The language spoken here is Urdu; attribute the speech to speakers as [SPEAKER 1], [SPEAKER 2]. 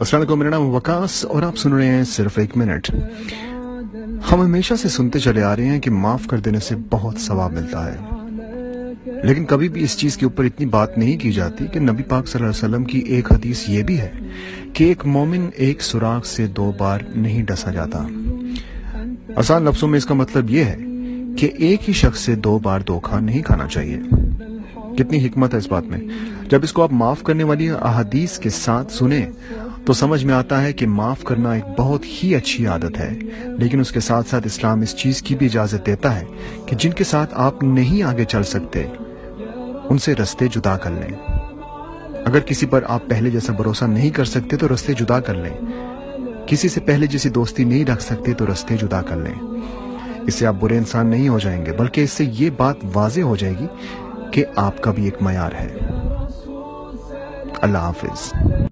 [SPEAKER 1] السلام علیکم، میرا نام وکاس اور آپ سن رہے ہیں صرف ایک منٹ۔ ہم ہمیشہ سے سنتے چلے آ رہے ہیں کہ معاف کر دینے سے بہت ثواب ملتا ہے۔ لیکن کبھی بھی اس چیز کے اوپر اتنی بات نہیں کی جاتی کہ نبی پاک صلی اللہ علیہ وسلم کی ایک حدیث یہ بھی ہے کہ ایک مومن ایک سوراخ سے دو بار نہیں ڈسا جاتا۔ آسان لفظوں میں اس کا مطلب یہ ہے کہ ایک ہی شخص سے دو بار دھوکھا نہیں کھانا چاہیے۔ کتنی حکمت ہے اس بات میں۔ جب اس کو آپ معاف کرنے والی احادیث کے ساتھ سنیں، تو سمجھ میں آتا ہے کہ معاف کرنا ایک بہت ہی اچھی عادت ہے۔ لیکن اس کے ساتھ ساتھ اسلام اس چیز کی بھی اجازت دیتا ہے کہ جن کے ساتھ آپ نہیں آگے چل سکتے، ان سے رستے جدا کر لیں۔ اگر کسی پر آپ پہلے جیسا بھروسہ نہیں کر سکتے، تو رستے جدا کر لیں۔ کسی سے پہلے جیسی دوستی نہیں رکھ سکتے، تو رستے جدا کر لیں۔ اس سے آپ برے انسان نہیں ہو جائیں گے، بلکہ اس سے یہ بات واضح ہو جائے گی کہ آپ کا بھی ایک معیار ہے۔ اللہ حافظ۔